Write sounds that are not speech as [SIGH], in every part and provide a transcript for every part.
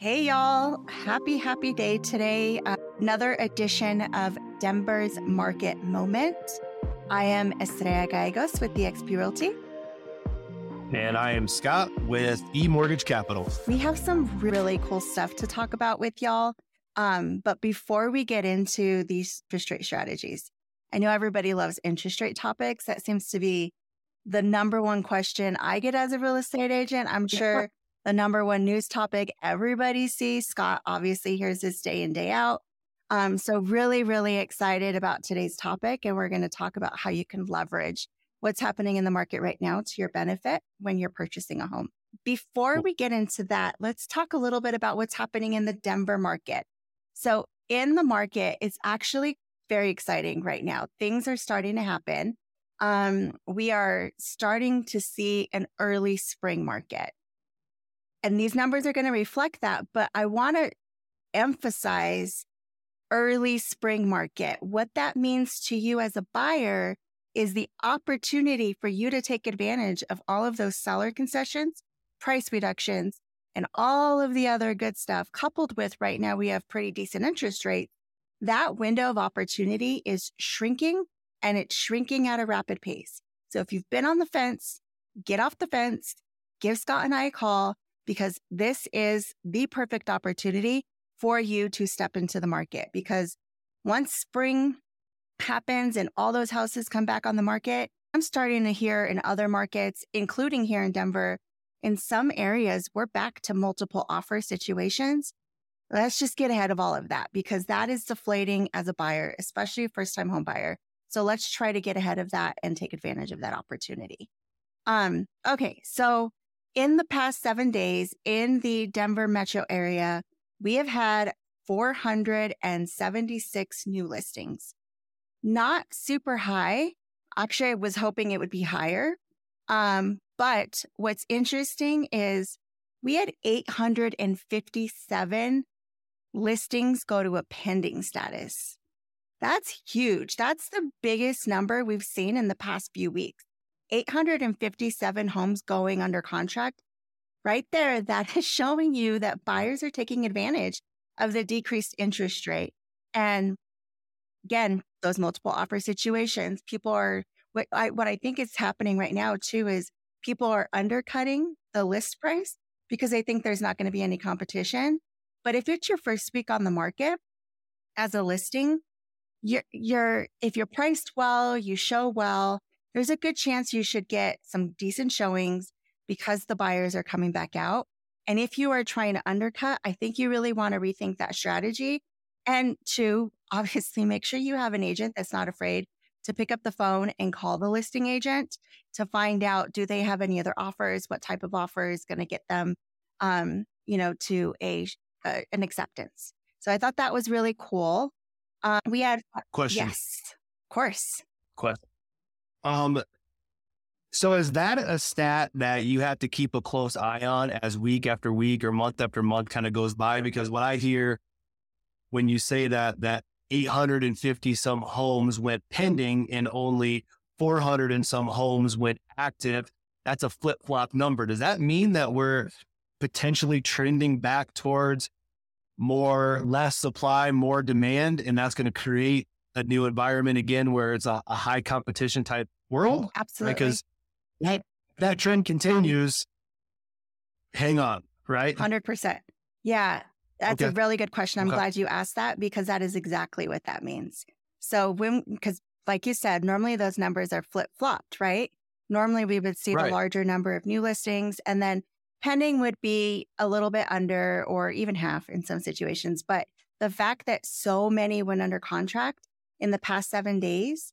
Hey, y'all. Happy, happy day today. Uh, another edition of Denver's Market Moment. I am Estrella Gallegos with eXp Realty. And I am Scott with eMortgage Capital. We have some really cool stuff to talk about with y'all. Um, but before we get into these interest rate strategies, I know everybody loves interest rate topics. That seems to be the number one question I get as a real estate agent. I'm sure the number one news topic everybody sees. Scott obviously hears this day in, day out. Um, so, really, really excited about today's topic. And we're going to talk about how you can leverage what's happening in the market right now to your benefit when you're purchasing a home. Before we get into that, let's talk a little bit about what's happening in the Denver market. So, in the market, it's actually very exciting right now. Things are starting to happen. Um, we are starting to see an early spring market. And these numbers are going to reflect that. But I want to emphasize early spring market. What that means to you as a buyer is the opportunity for you to take advantage of all of those seller concessions, price reductions, and all of the other good stuff, coupled with right now we have pretty decent interest rates. That window of opportunity is shrinking and it's shrinking at a rapid pace. So if you've been on the fence, get off the fence, give Scott and I a call because this is the perfect opportunity for you to step into the market. Because once spring happens and all those houses come back on the market, I'm starting to hear in other markets, including here in Denver, in some areas, we're back to multiple offer situations. Let's just get ahead of all of that because that is deflating as a buyer, especially a first time home buyer. So let's try to get ahead of that and take advantage of that opportunity. Um, okay. So in the past seven days in the Denver metro area, we have had 476 new listings. Not super high. Actually, I was hoping it would be higher. Um, but what's interesting is we had 857 listings go to a pending status. That's huge. That's the biggest number we've seen in the past few weeks. 857 homes going under contract. Right there, that [LAUGHS] is showing you that buyers are taking advantage of the decreased interest rate. And again, those multiple offer situations, people are what I, what I think is happening right now too is people are undercutting the list price because they think there's not going to be any competition. But if it's your first week on the market as a listing, you're, you're if you're priced well, you show well, there's a good chance you should get some decent showings because the buyers are coming back out. And if you are trying to undercut, I think you really want to rethink that strategy. And to [LAUGHS] obviously make sure you have an agent that's not afraid to pick up the phone and call the listing agent to find out do they have any other offers, what type of offer is going to get them, um, you know, to a uh, an acceptance. So I thought that was really cool. Um, we had questions. Yes, of course. Question. Um, so is that a stat that you have to keep a close eye on as week after week or month after month kind of goes by? Because what I hear when you say that that 850 some homes went pending and only 400 and some homes went active, that's a flip flop number. Does that mean that we're potentially trending back towards more less supply, more demand, and that's going to create a new environment again where it's a, a high competition type world. Oh, absolutely. Because that, that trend continues. Hang on, right? 100%. Yeah. That's okay. a really good question. I'm okay. glad you asked that because that is exactly what that means. So when, because like you said, normally those numbers are flip flopped, right? Normally we would see right. the larger number of new listings and then pending would be a little bit under or even half in some situations. But the fact that so many went under contract in the past seven days,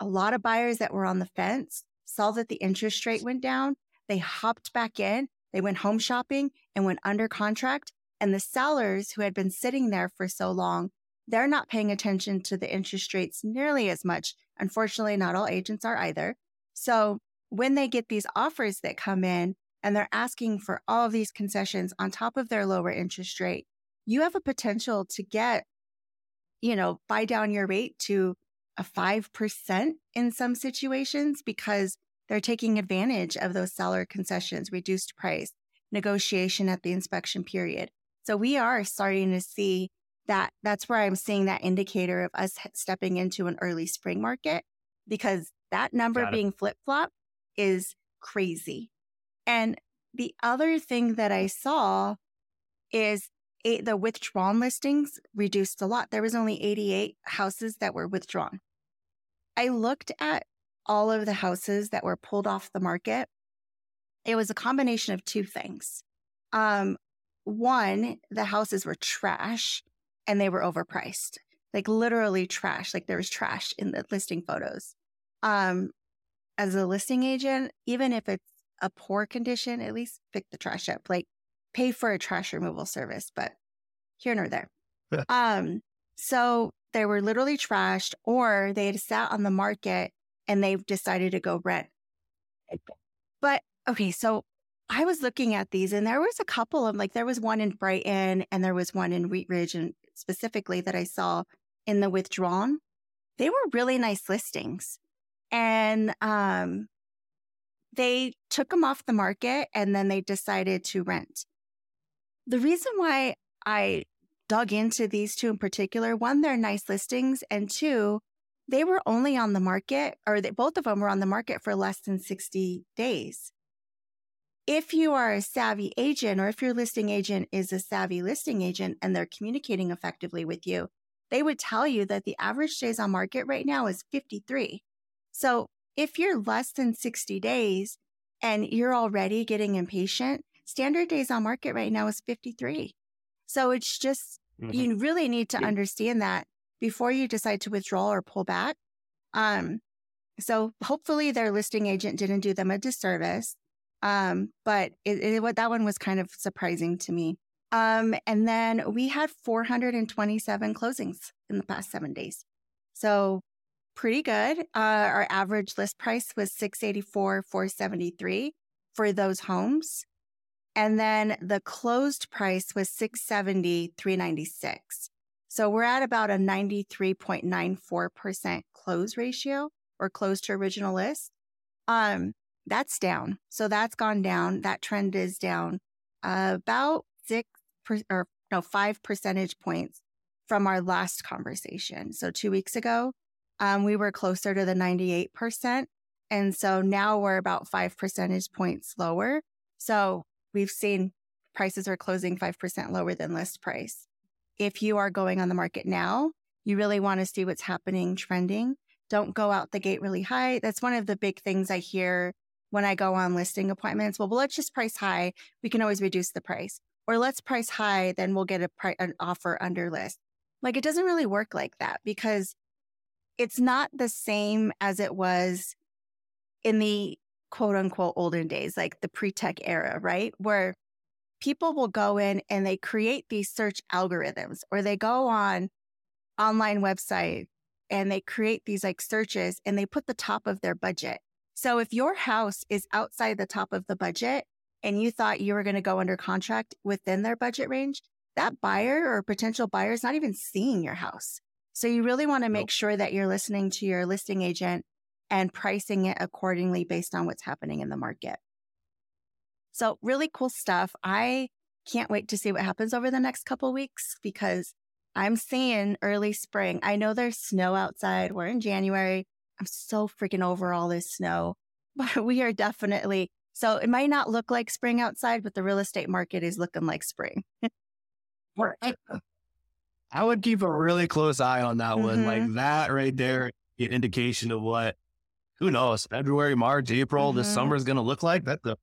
a lot of buyers that were on the fence saw that the interest rate went down. They hopped back in. They went home shopping and went under contract. And the sellers who had been sitting there for so long, they're not paying attention to the interest rates nearly as much. Unfortunately, not all agents are either. So when they get these offers that come in and they're asking for all of these concessions on top of their lower interest rate, you have a potential to get, you know, buy down your rate to a 5% in some situations because they're taking advantage of those seller concessions, reduced price, negotiation at the inspection period. So we are starting to see that that's where I'm seeing that indicator of us stepping into an early spring market because that number being flip flop is crazy. And the other thing that I saw is it, the withdrawn listings reduced a lot. There was only 88 houses that were withdrawn. I looked at all of the houses that were pulled off the market. It was a combination of two things. Um, one, the houses were trash and they were overpriced, like literally trash. Like there was trash in the listing photos. Um, as a listing agent, even if it's a poor condition, at least pick the trash up. Like pay for a trash removal service, but here nor there. um, so they were literally trashed, or they had sat on the market and they've decided to go rent. But okay, so I was looking at these and there was a couple of like there was one in Brighton and there was one in Wheat Ridge and specifically that I saw in the withdrawn. They were really nice listings. And um they took them off the market and then they decided to rent. The reason why I dug into these two in particular, one, they're nice listings, and two, they were only on the market, or they, both of them were on the market for less than 60 days. If you are a savvy agent, or if your listing agent is a savvy listing agent and they're communicating effectively with you, they would tell you that the average days on market right now is 53. So if you're less than 60 days and you're already getting impatient, standard days on market right now is 53. So it's just, mm-hmm. you really need to yeah. understand that before you decide to withdraw or pull back. Um, so hopefully their listing agent didn't do them a disservice. Um, but it, it, that one was kind of surprising to me. Um, and then we had 427 closings in the past seven days. So pretty good. Uh, our average list price was 684, 473 for those homes. And then the closed price was 670, 396. So we're at about a 93.94% close ratio or close to original list. Um, that's down. So that's gone down. That trend is down about six per, or no, five percentage points from our last conversation. So two weeks ago, um, we were closer to the 98%. And so now we're about five percentage points lower. So we've seen prices are closing 5% lower than list price. If you are going on the market now, you really want to see what's happening trending. Don't go out the gate really high. That's one of the big things I hear when I go on listing appointments. Well, let's just price high. We can always reduce the price. Or let's price high, then we'll get a pri- an offer under list. Like it doesn't really work like that because it's not the same as it was in the quote unquote olden days, like the pre tech era, right? Where people will go in and they create these search algorithms or they go on online website and they create these like searches and they put the top of their budget. So if your house is outside the top of the budget and you thought you were going to go under contract within their budget range, that buyer or potential buyer is not even seeing your house. So you really want to make nope. sure that you're listening to your listing agent and pricing it accordingly based on what's happening in the market. So, really cool stuff. I can't wait to see what happens over the next couple weeks because I'm seeing early spring. I know there's snow outside. We're in January. I'm so freaking over all this snow, [LAUGHS] but we are definitely. So, it might not look like spring outside, but the real estate market is looking like spring. [LAUGHS] I would keep a really close eye on that mm-hmm. one. Like mm-hmm. that right there, an indication of what who knows, February, March, April, mm-hmm. this summer is going to look like. That's a,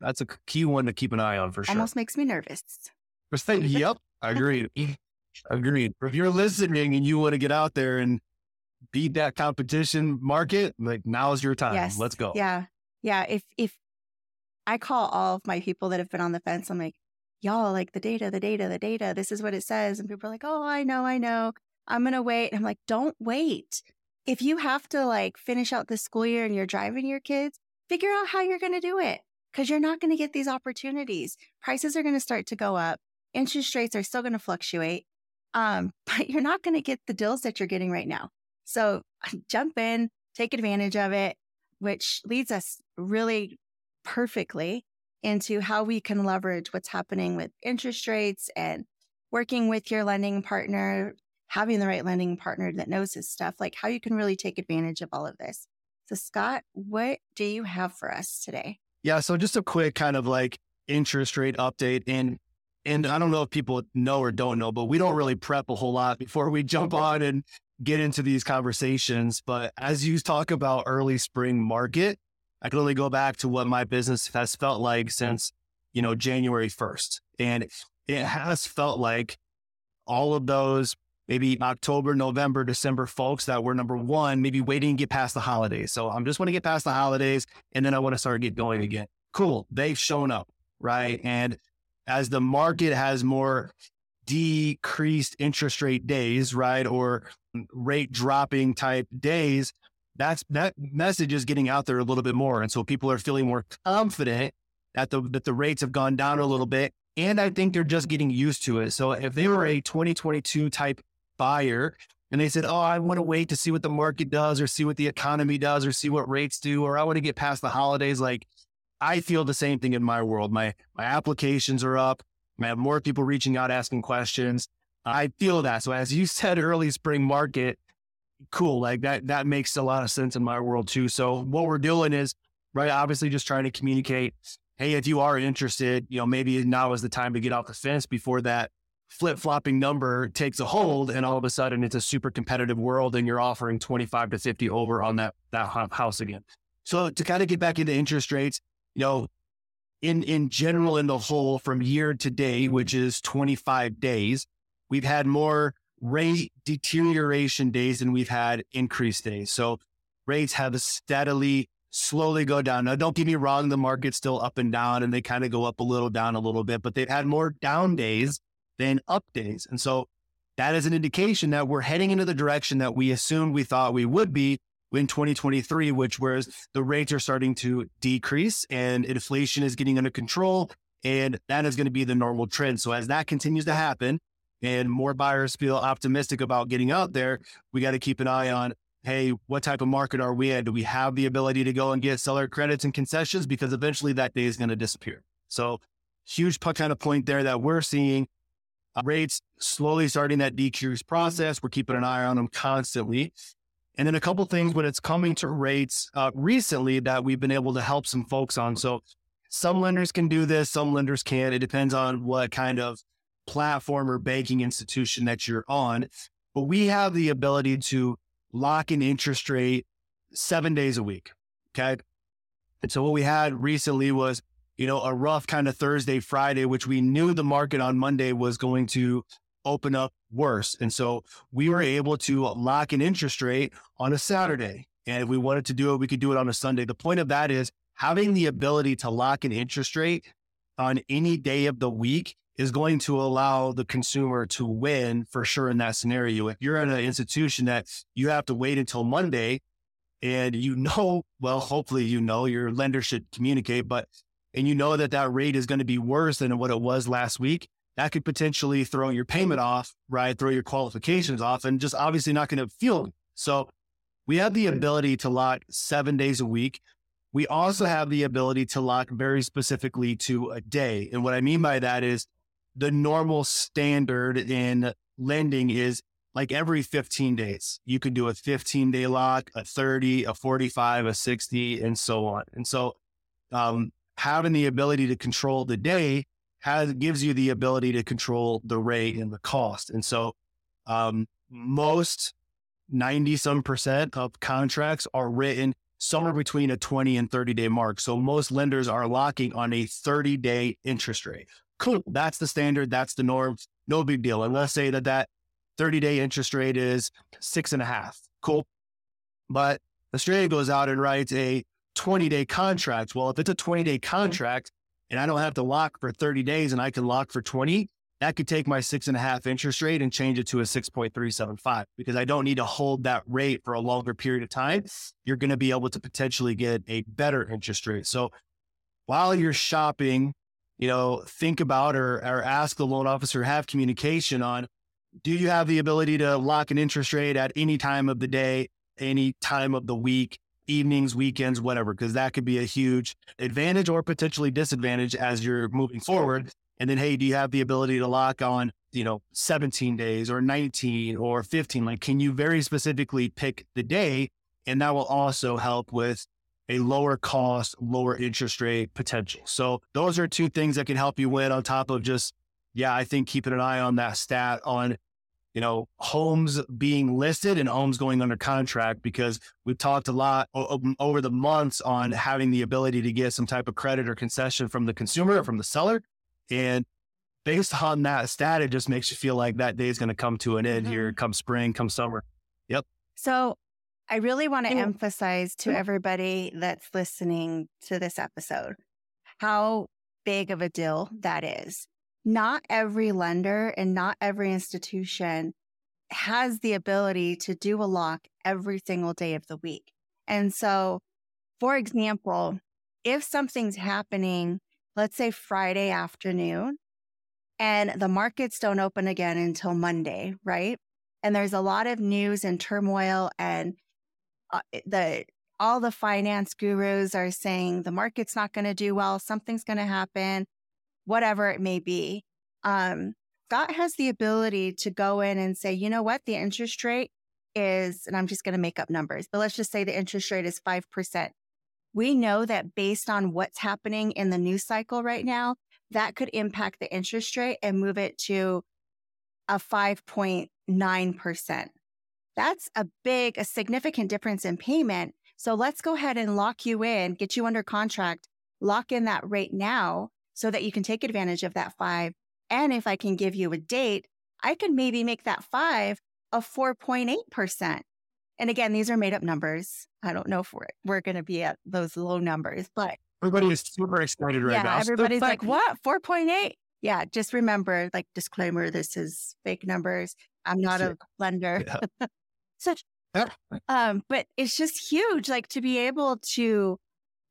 that's a key one to keep an eye on for sure. Almost makes me nervous. yep. Agreed. Agreed. If you're listening and you want to get out there and beat that competition market, like now is your time. Yes. Let's go. Yeah. Yeah. If, if I call all of my people that have been on the fence, I'm like, y'all, like the data, the data, the data, this is what it says. And people are like, oh, I know, I know. I'm going to wait. And I'm like, don't wait if you have to like finish out the school year and you're driving your kids, figure out how you're going to do it because you're not going to get these opportunities. Prices are going to start to go up. Interest rates are still going to fluctuate. Um, [LAUGHS] but you're not going to get the deals that you're getting right now. So [LAUGHS] jump in, take advantage of it, which leads us really perfectly into how we can leverage what's happening with interest rates and working with your lending partner, having the right lending partner that knows his stuff, like how you can really take advantage of all of this. So, Scott, what do you have for us today? Yeah. So, just a quick kind of like interest rate update. And and I don't know if people know or don't know, but we don't really prep a whole lot before we jump on and get into these conversations. But as you talk about early spring market, I can only go back to what my business has felt like since, you know, January 1st. And it has felt like all of those maybe October, November, December folks that were number one, maybe waiting to get past the holidays. So I'm just want to get past the holidays and then I want to start get going again. Cool. They've shown up. Right. And as the market has more decreased interest rate days, right, or rate dropping type days, that's that message is getting out there a little bit more, and so people are feeling more confident that the that the rates have gone down a little bit, and I think they're just getting used to it. So if they were a 2022 type buyer and they said, "Oh, I want to wait to see what the market does, or see what the economy does, or see what rates do, or I want to get past the holidays," like I feel the same thing in my world. My my applications are up. I have more people reaching out asking questions. I feel that. So as you [LAUGHS] said, early spring market, cool. Like that that makes a lot of sense in my world too. So what we're doing is right, obviously just trying to communicate. Hey, if you are interested, you know, maybe now is the time to get off the fence before that flip flopping number takes a oh. hold, and all of a sudden it's a super competitive world, and you're offering 25 to 50 over on that that house again. So to kind of get back into interest rates, you know, in in general, in the whole, from year to day, which is 25 days, we've had more rate deterioration days than we've had increased days. So rates have steadily, slowly go down. Now, don't get me wrong, the market's still up and down, and they kind of go up a little, down a little bit, but they've had more down days than up days, and so that is an indication that we're heading into the direction that we assumed we thought we would be in 2023, which whereas the rates are starting to decrease and inflation is getting under control. And that is going to be the normal trend. So as that continues to happen and more buyers feel optimistic about getting out there, we got to keep an eye on, hey, what type of market are we in? Do we have the ability to go and get seller credits and concessions? Because eventually that day is going to disappear. So huge kind of point there that we're seeing uh, rates slowly starting that decrease process. We're keeping an eye on them constantly. And then a couple things when it's coming to rates uh, recently that we've been able to help some folks on. So some lenders can do this, some lenders can't. It depends on what kind of platform or banking institution that you're on. But we have the ability to lock an interest rate seven days a week. Okay. And so what we had recently was, you know, a rough kind of Thursday, Friday, which we knew the market on Monday was going to open up worse. And so we were able to lock an interest rate on a Saturday. And if we wanted to do it, we could do it on a Sunday. The point of that is having the ability to lock an interest rate on any day of the week is going to allow the consumer to win for sure in that scenario. If you're in an institution that you have to wait until Monday and you [LAUGHS] know, well, hopefully you know your lender should communicate, but and you know that that rate is going to be worse than what it was last week, that could potentially throw your payment off, right? Throw your qualifications off and just obviously not going to feel. So we have the ability to lock seven days a week. We also have the ability to lock very specifically to a day. And what I mean by that is the normal standard in lending is like every 15 days. You could do a 15 day lock, a 30, a 45, a 60, and so on. And so um, having the ability to control the day has gives you the ability to control the rate and the cost. And so um, most 90 some percent of contracts are written somewhere between a 20 and 30 day mark. So most lenders are locking on a 30 day interest rate. Cool. That's the standard. That's the norm. No big deal. And let's say that that 30 day interest rate is six and a half. Cool. But Estrella goes out and writes a 20 day contract. Well, if it's a 20 day mm-hmm. contract, and I don't have to lock for 30 days and I can lock for 20, that could take my six and a half interest rate and change it to a 6.375 because I don't need to hold that rate for a longer period of time. You're going to be able to potentially get a better interest rate. So while you're shopping, you know, think about or, or ask the loan officer, have communication on do you have the ability to lock an interest rate at any time of the day, any time of the week? Evenings, weekends, whatever, because that could be a huge advantage or potentially disadvantage as you're moving forward. And then, hey, do you have the ability to lock on, you know, 17 days or 19 or 15? Like, can you very specifically pick the day? And that will also help with a lower cost, lower interest rate potential. So those are two things that can help you win on top of just, yeah, I think keeping an eye on that stat on you know, homes being listed and homes going under contract because we've talked a lot o- over the months on having the ability to get some type of credit or concession from the consumer or from the seller. And based on that stat, it just makes you feel like that day is going to come to an end mm-hmm. here come spring, come summer. Yep. So I really want to yeah. emphasize to everybody that's listening to this episode how big of a deal that is not every lender and not every institution has the ability to do a lock every single day of the week. And so, for example, if something's happening, let's say Friday afternoon, and the markets don't open again until Monday, right? And there's a lot of news and turmoil, and uh, the all the finance gurus are saying the market's not going to do well, something's going to happen whatever it may be. Um, Scott has the ability to go in and say, you know what, the interest rate is, and I'm just going to make up numbers, but let's just say the interest rate is 5%. We know that based on what's happening in the news cycle right now, that could impact the interest rate and move it to a 5.9%. That's a big, a significant difference in payment. So let's go ahead and lock you in, get you under contract, lock in that rate now so that you can take advantage of that five. And if I can give you a date, I could maybe make that five a 4.8%. And again, these are made up numbers. I don't know if we're, we're going to be at those low numbers, but everybody is super excited right yeah, now. Everybody's like, what? 4.8? Yeah. Just remember, like, disclaimer this is fake numbers. I'm not a lender. Yeah. [LAUGHS] so, um, but it's just huge, like, to be able to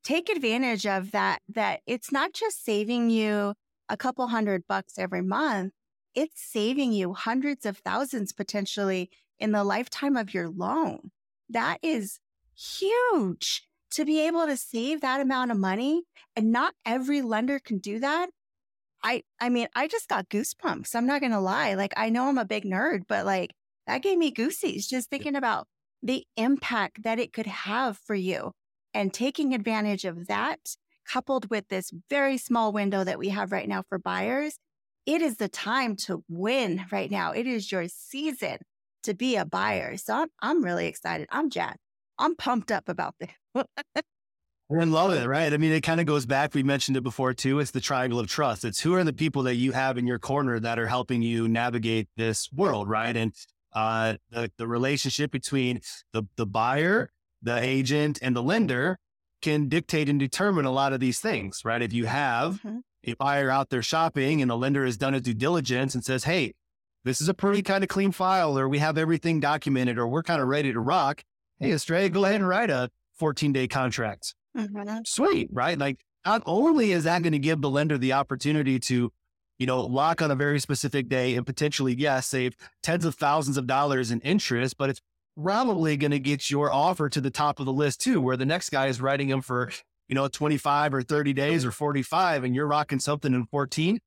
take advantage of that, that it's not just saving you a couple hundred bucks every month. It's saving you hundreds of thousands potentially in the lifetime of your loan. That is huge to be able to save that amount of money. And not every lender can do that. I, I mean, I just got goosebumps. I'm not going to lie. Like, I know I'm a big nerd, but like that gave me goosies just thinking about the impact that it could have for you and taking advantage of that, coupled with this very small window that we have right now for buyers, it is the time to win right now. It is your season to be a buyer. So I'm, I'm really excited. I'm jacked. I'm pumped up about this. [LAUGHS] I love it, right? I mean, it kind of goes back. We mentioned it before too. It's the triangle of trust. It's who are the people that you have in your corner that are helping you navigate this world, right? And uh, the the relationship between the the buyer the agent and the lender can dictate and determine a lot of these things, right? If you have mm-hmm. a buyer out there shopping and the lender has done a due diligence and says, hey, this is a pretty kind of clean file, or we have everything documented, or we're kind of ready to rock. Hey, Estrella, go ahead and write a 14 day contract. Mm-hmm. Sweet, right? Like, not only is that going to give the lender the opportunity to, you know, lock on a very specific day and potentially, yes, save tens of thousands of dollars in interest, but it's probably going to get your offer to the top of the list too, where the next guy is writing them for, you know, 25 or 30 days or 45 and you're rocking something in 14.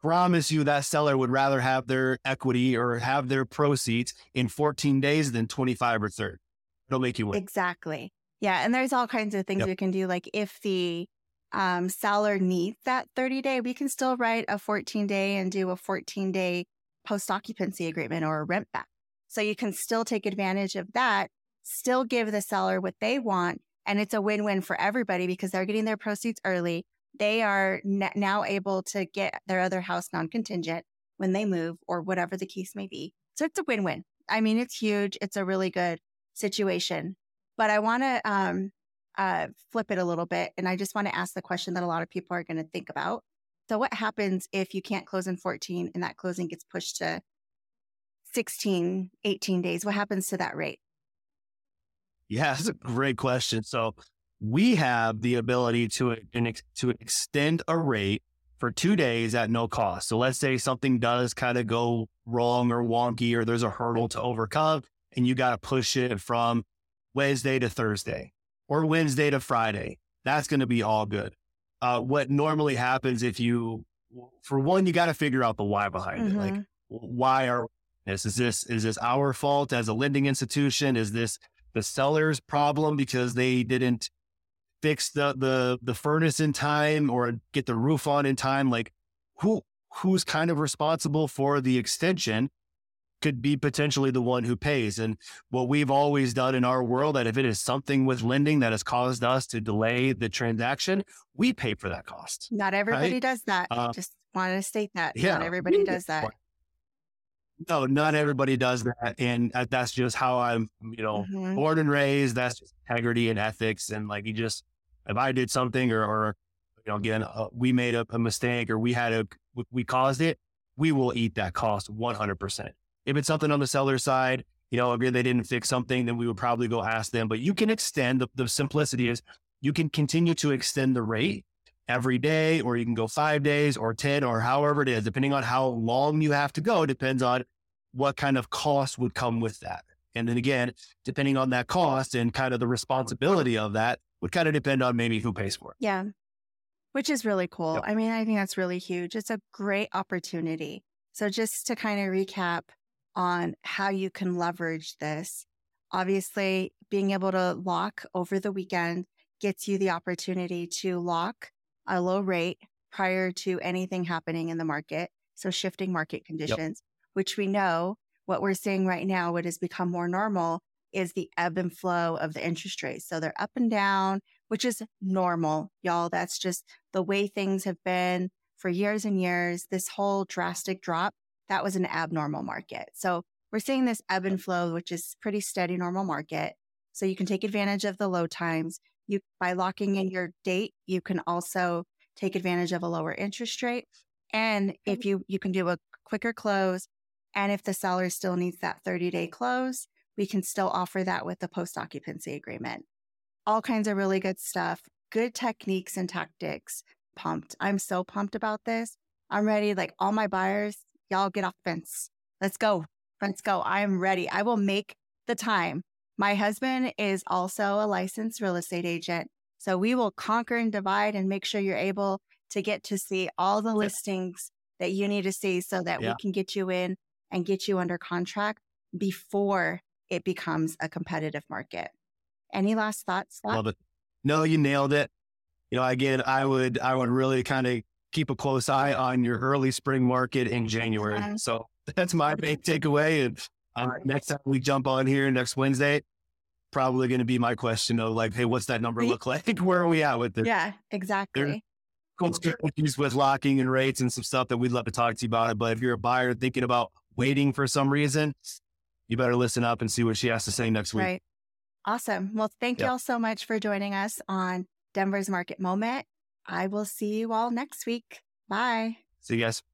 Promise you that seller would rather have their equity or have their proceeds in 14 days than 25 or 30. It'll make you win. Exactly. Yeah. And there's all kinds of things yep. we can do. Like if the um, seller needs that 30 day, we can still write a 14 day and do a 14 day post occupancy agreement or a rent back so you can still take advantage of that, still give the seller what they want. And it's a win win for everybody because they're getting their proceeds early. They are n- now able to get their other house non contingent when they move or whatever the case may be. So it's a win win. I mean, it's huge. It's a really good situation. But I want to um, uh, flip it a little bit. And I just want to ask the question that a lot of people are going to think about. So, what happens if you can't close in 14 and that closing gets pushed to 16, 18 days? What happens to that rate? Yeah, that's a great question. So we have the ability to, to extend a rate for two days at no cost. So let's say something does kind of go wrong or wonky, or there's a hurdle to overcome, and you got to push it from Wednesday to Thursday or Wednesday to Friday. That's going to be all good. Uh, what normally happens if you, for one, you got to figure out the why behind mm-hmm. it. Like, mm-hmm. why are this? Is this is this our fault as a lending institution? Is this the seller's problem because they didn't fix the the the furnace in time or get the roof on in time? Like, who who's kind of responsible for the extension? could be potentially the one who pays. And what we've always done in our world that if it is something with lending that has caused us to delay the transaction, we pay for that cost. Not everybody right? does that. Uh, Just wanted to state that. Yeah. Not everybody does that. No, not everybody does that. And that's just how I'm, you know, mm-hmm. born and raised. That's just integrity and ethics. And like, you just, if I did something or, or you know, again, uh, we made a, a mistake or we had a, we caused it, we will eat that cost 100%. If it's something on the seller side, you know, if they didn't fix something, then we would probably go ask them. But you can extend the, the simplicity is you can continue to extend the rate every day, or you can go five days or 10 or however it is, depending on how long you have to go, depends on what kind of cost would come with that. And then again, depending on that cost and kind of the responsibility of that would kind of depend on maybe who pays for it. Yeah. Which is really cool. Yep. I mean, I think that's really huge. It's a great opportunity. So just to kind of recap, on how you can leverage this. Obviously, being able to lock over the weekend gets you the opportunity to lock a low rate prior to anything happening in the market. So, shifting market conditions, yep. Which we know what we're seeing right now, what has become more normal is the ebb and flow of the interest rates. So, they're up and down, which is normal, y'all. That's just the way things have been for years and years. This whole drastic drop that was an abnormal market. So we're seeing this ebb and flow, which is pretty steady normal market. So you can take advantage of the low times. You by locking in your date, you can also take advantage of a lower interest rate. And if you you can do a quicker close, and if the seller still needs that 30 day close, we can still offer that with the post occupancy agreement. All kinds of really good stuff, good techniques and tactics. Pumped. I'm so pumped about this. I'm ready. Like all my buyers, Y'all get off fence. Let's go. Let's go. I am ready. I will make the time. My husband is also a licensed real estate agent. So we will conquer and divide and make sure you're able to get to see all the listings that you need to see so that yeah. we can get you in and get you under contract before it becomes a competitive market. Any last thoughts? Scott? Love it. No, you nailed it. You know, again, I would I would really kind of keep a close eye on your early spring market in January. So that's my big takeaway. And um, next time we jump on here next Wednesday, probably going to be my question of like, hey, what's that number look [LAUGHS] like? Where are we at with it? Yeah, exactly. Cool strategies with locking and rates and some stuff that we'd love to talk to you about. It. But if you're a buyer thinking about waiting for some reason, you better listen up and see what she has to say next week. Right. Awesome. Well, thank yep. you all so much for joining us on Denver's Market Moment. I will see you all next week. Bye. See you guys.